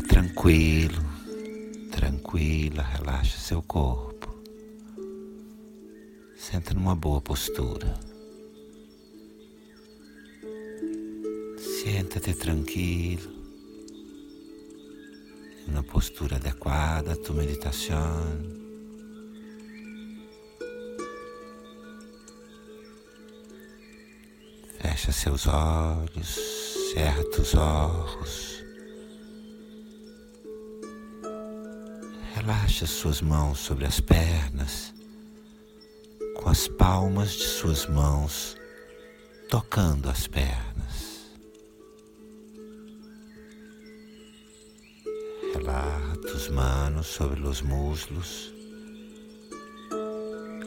tranquilo, tranquila, relaxa seu corpo. Senta numa boa postura. Senta-te tranquilo, uma postura adequada à tua meditação. Fecha seus olhos, cerra os olhos. Relaxa suas mãos sobre as pernas, com as palmas de suas mãos tocando as pernas. Relaxa tus manos sobre os muslos.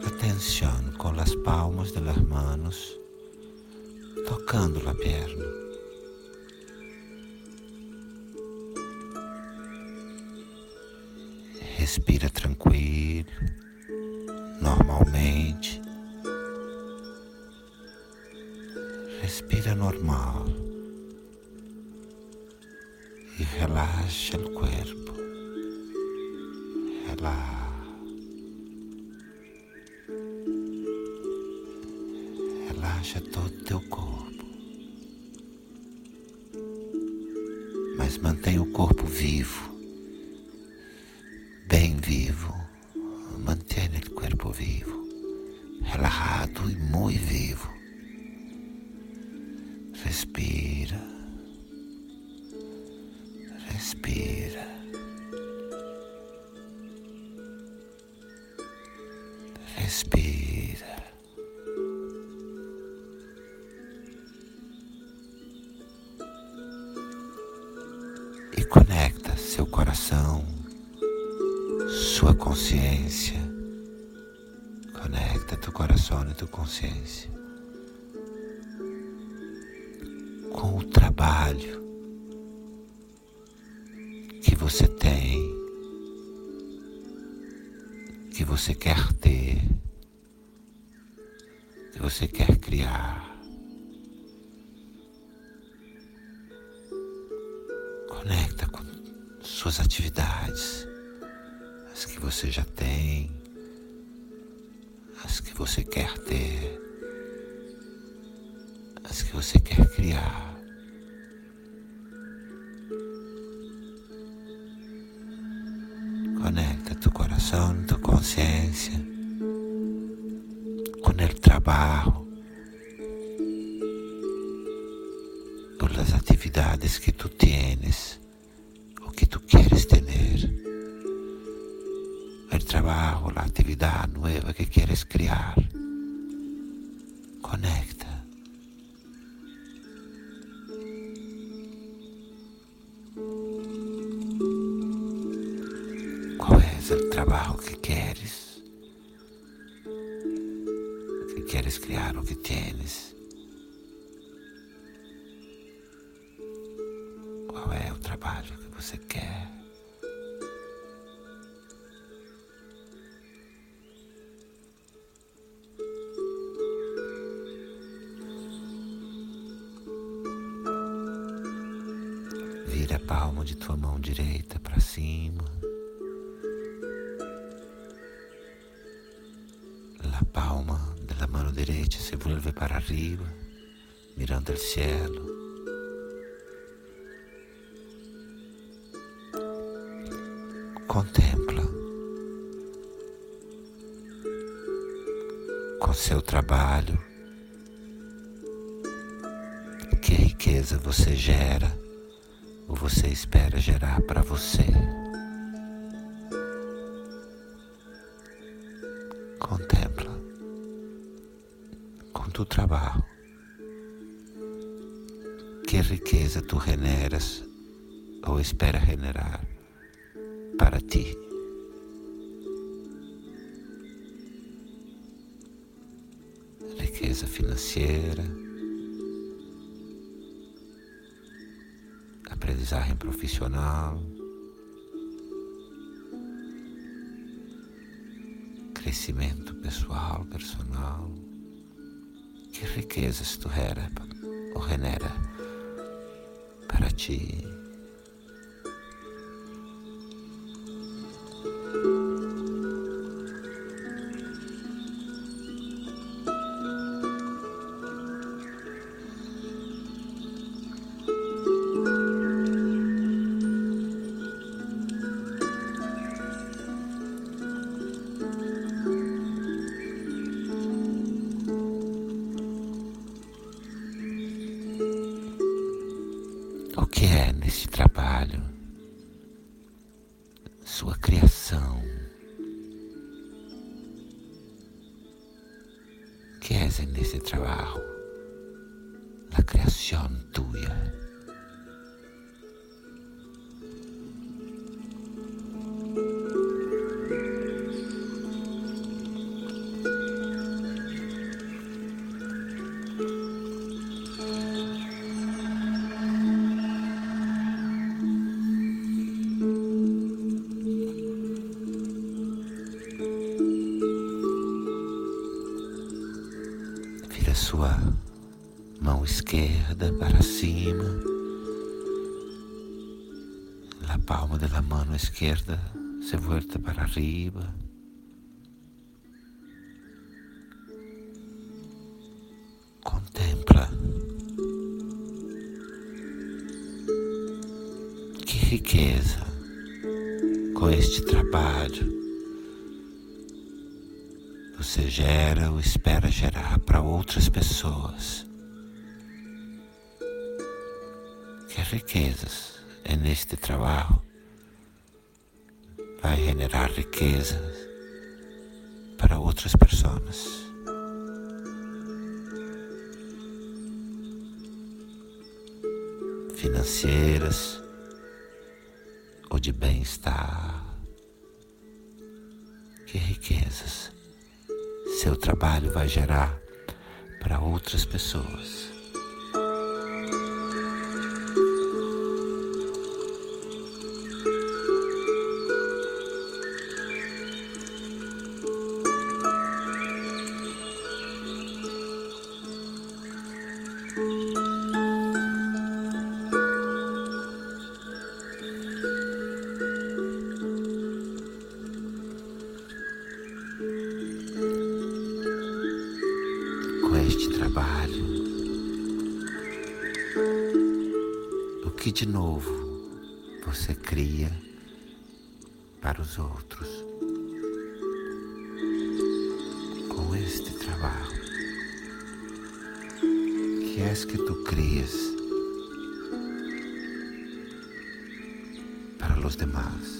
Atenção com as palmas de las manos tocando a perna. Respira tranquilo, normalmente. Respira normal e relaxa o corpo. Relaxa. Relaxa todo o teu corpo. Mas mantenha o corpo vivo, Respira. E conecta seu coração, sua consciência. Conecta teu coração e tua consciência com o trabalho que você tem, você quer ter, que você quer criar. Conecta com suas atividades, as que você já tem, as que você quer ter, as que você quer criar. Trabajo, con las actividades que tú tienes o que tú quieres tener, el trabajo, la actividad nueva que quieres crear. Conecta. ¿Cuál es el trabajo que quieres? Quieres crear o que tienes? Qual é o trabalho que você quer? Vira a palma de tua mão direita para cima. Derecha se vuelve para arriba, mirando el cielo. Contempla com seu trabalho que riqueza você gera ou você espera gerar para você. Tu trabalho que riqueza tu generas ou espera generar para ti. Riqueza financeira, aprendizagem profissional, crescimento pessoal, personal. Que riquezas tu gera ou genera para ti? Nesse trabalho, sua criação. Que és nesse trabalho, a criação tua. sua mão esquerda para cima, a palma da mão esquerda se volta para arriba. Contempla que riqueza com este trabalho você gera ou espera gerar para outras pessoas. Riquezas é neste trabalho vai generar riquezas para outras pessoas. Financeiras ou de bem-estar. Que riquezas seu trabalho vai gerar para outras pessoas. Este trabalho. O que de novo você cria para os outros com este trabalho? Que és que tu crias para os demais?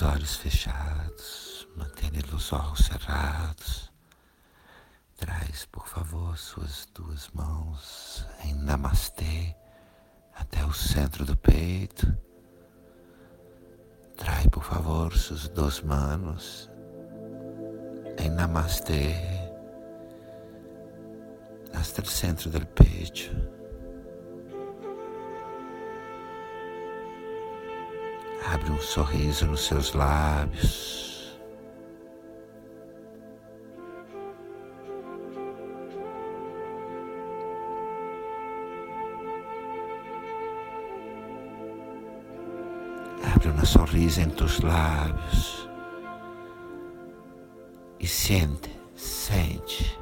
Seus olhos fechados, mantenha os olhos cerrados. Traz, por favor, suas duas mãos em Namastê até o centro do peito. Traz, por favor, suas duas mãos em Namastê até o centro do peito. Abre um sorriso nos seus lábios. Abre uma sorriso em teus lábios e sente, sente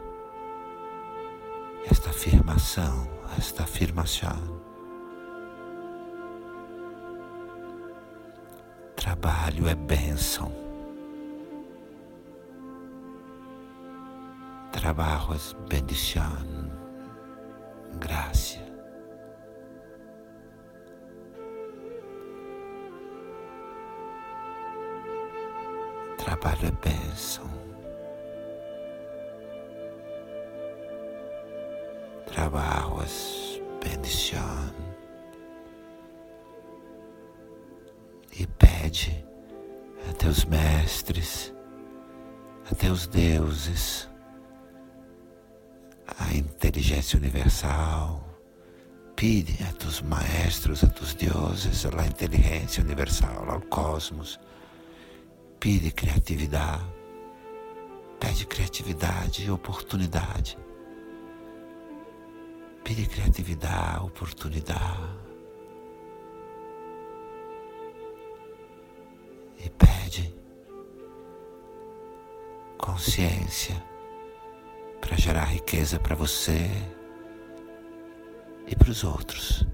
esta afirmação, esta afirmação. Trabalho é bênção. Trabalho é bendição, graça. Trabalho é bênção. Trabalho é bendição. Teus mestres, a teus deuses, a inteligência universal. Pide a tus maestros, a tus deuses, a inteligência universal, ao cosmos. Pide criatividade. Pede criatividade e oportunidade. Pede criatividade, oportunidade e pede consciência para gerar riqueza para você, e para os outros.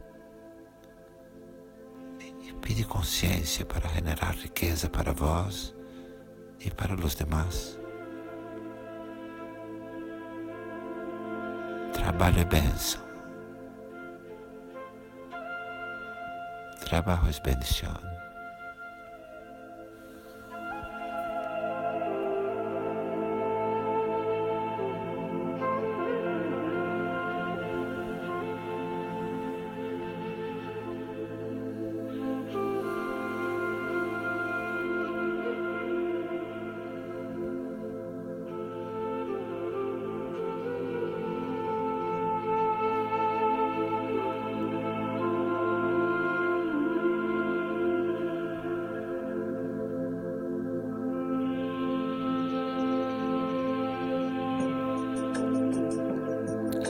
E pede consciência para generar riqueza para vós e para os demais. Trabalho é bênção. Trabalho é bendição.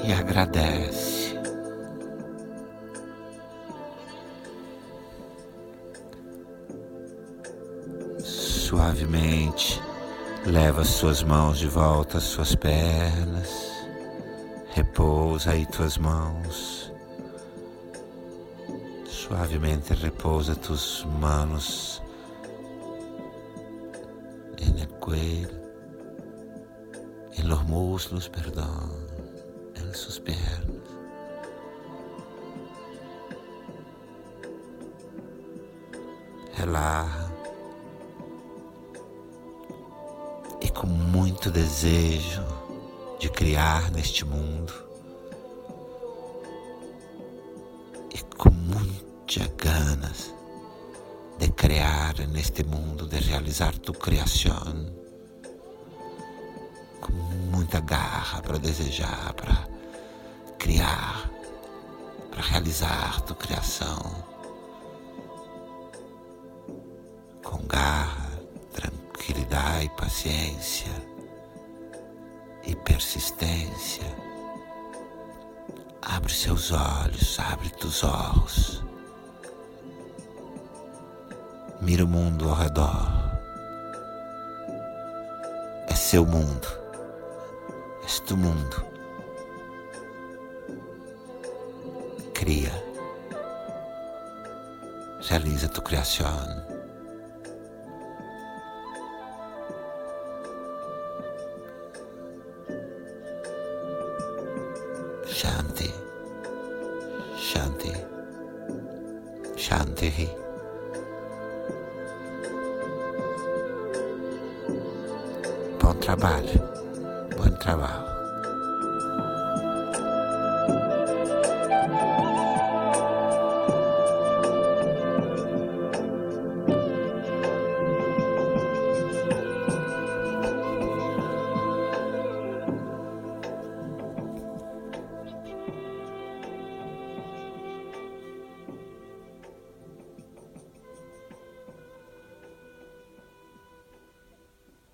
E agradece. Suavemente leva suas mãos de volta às suas pernas, repousa aí tuas mãos. Suavemente repousa tus manos en el cuello, en los muslos, perdón em suas pernas. Relaxa e com muito desejo de criar neste mundo. E com muitas ganas de criar neste mundo, de realizar tu criação. Com muita garra para desejar, para criar, para realizar tua criação com garra, tranquilidade paciência e persistência. Abre seus olhos, abre teus olhos. Mira o mundo ao redor. É seu mundo. É tu mundo. Cria, realiza tu criação.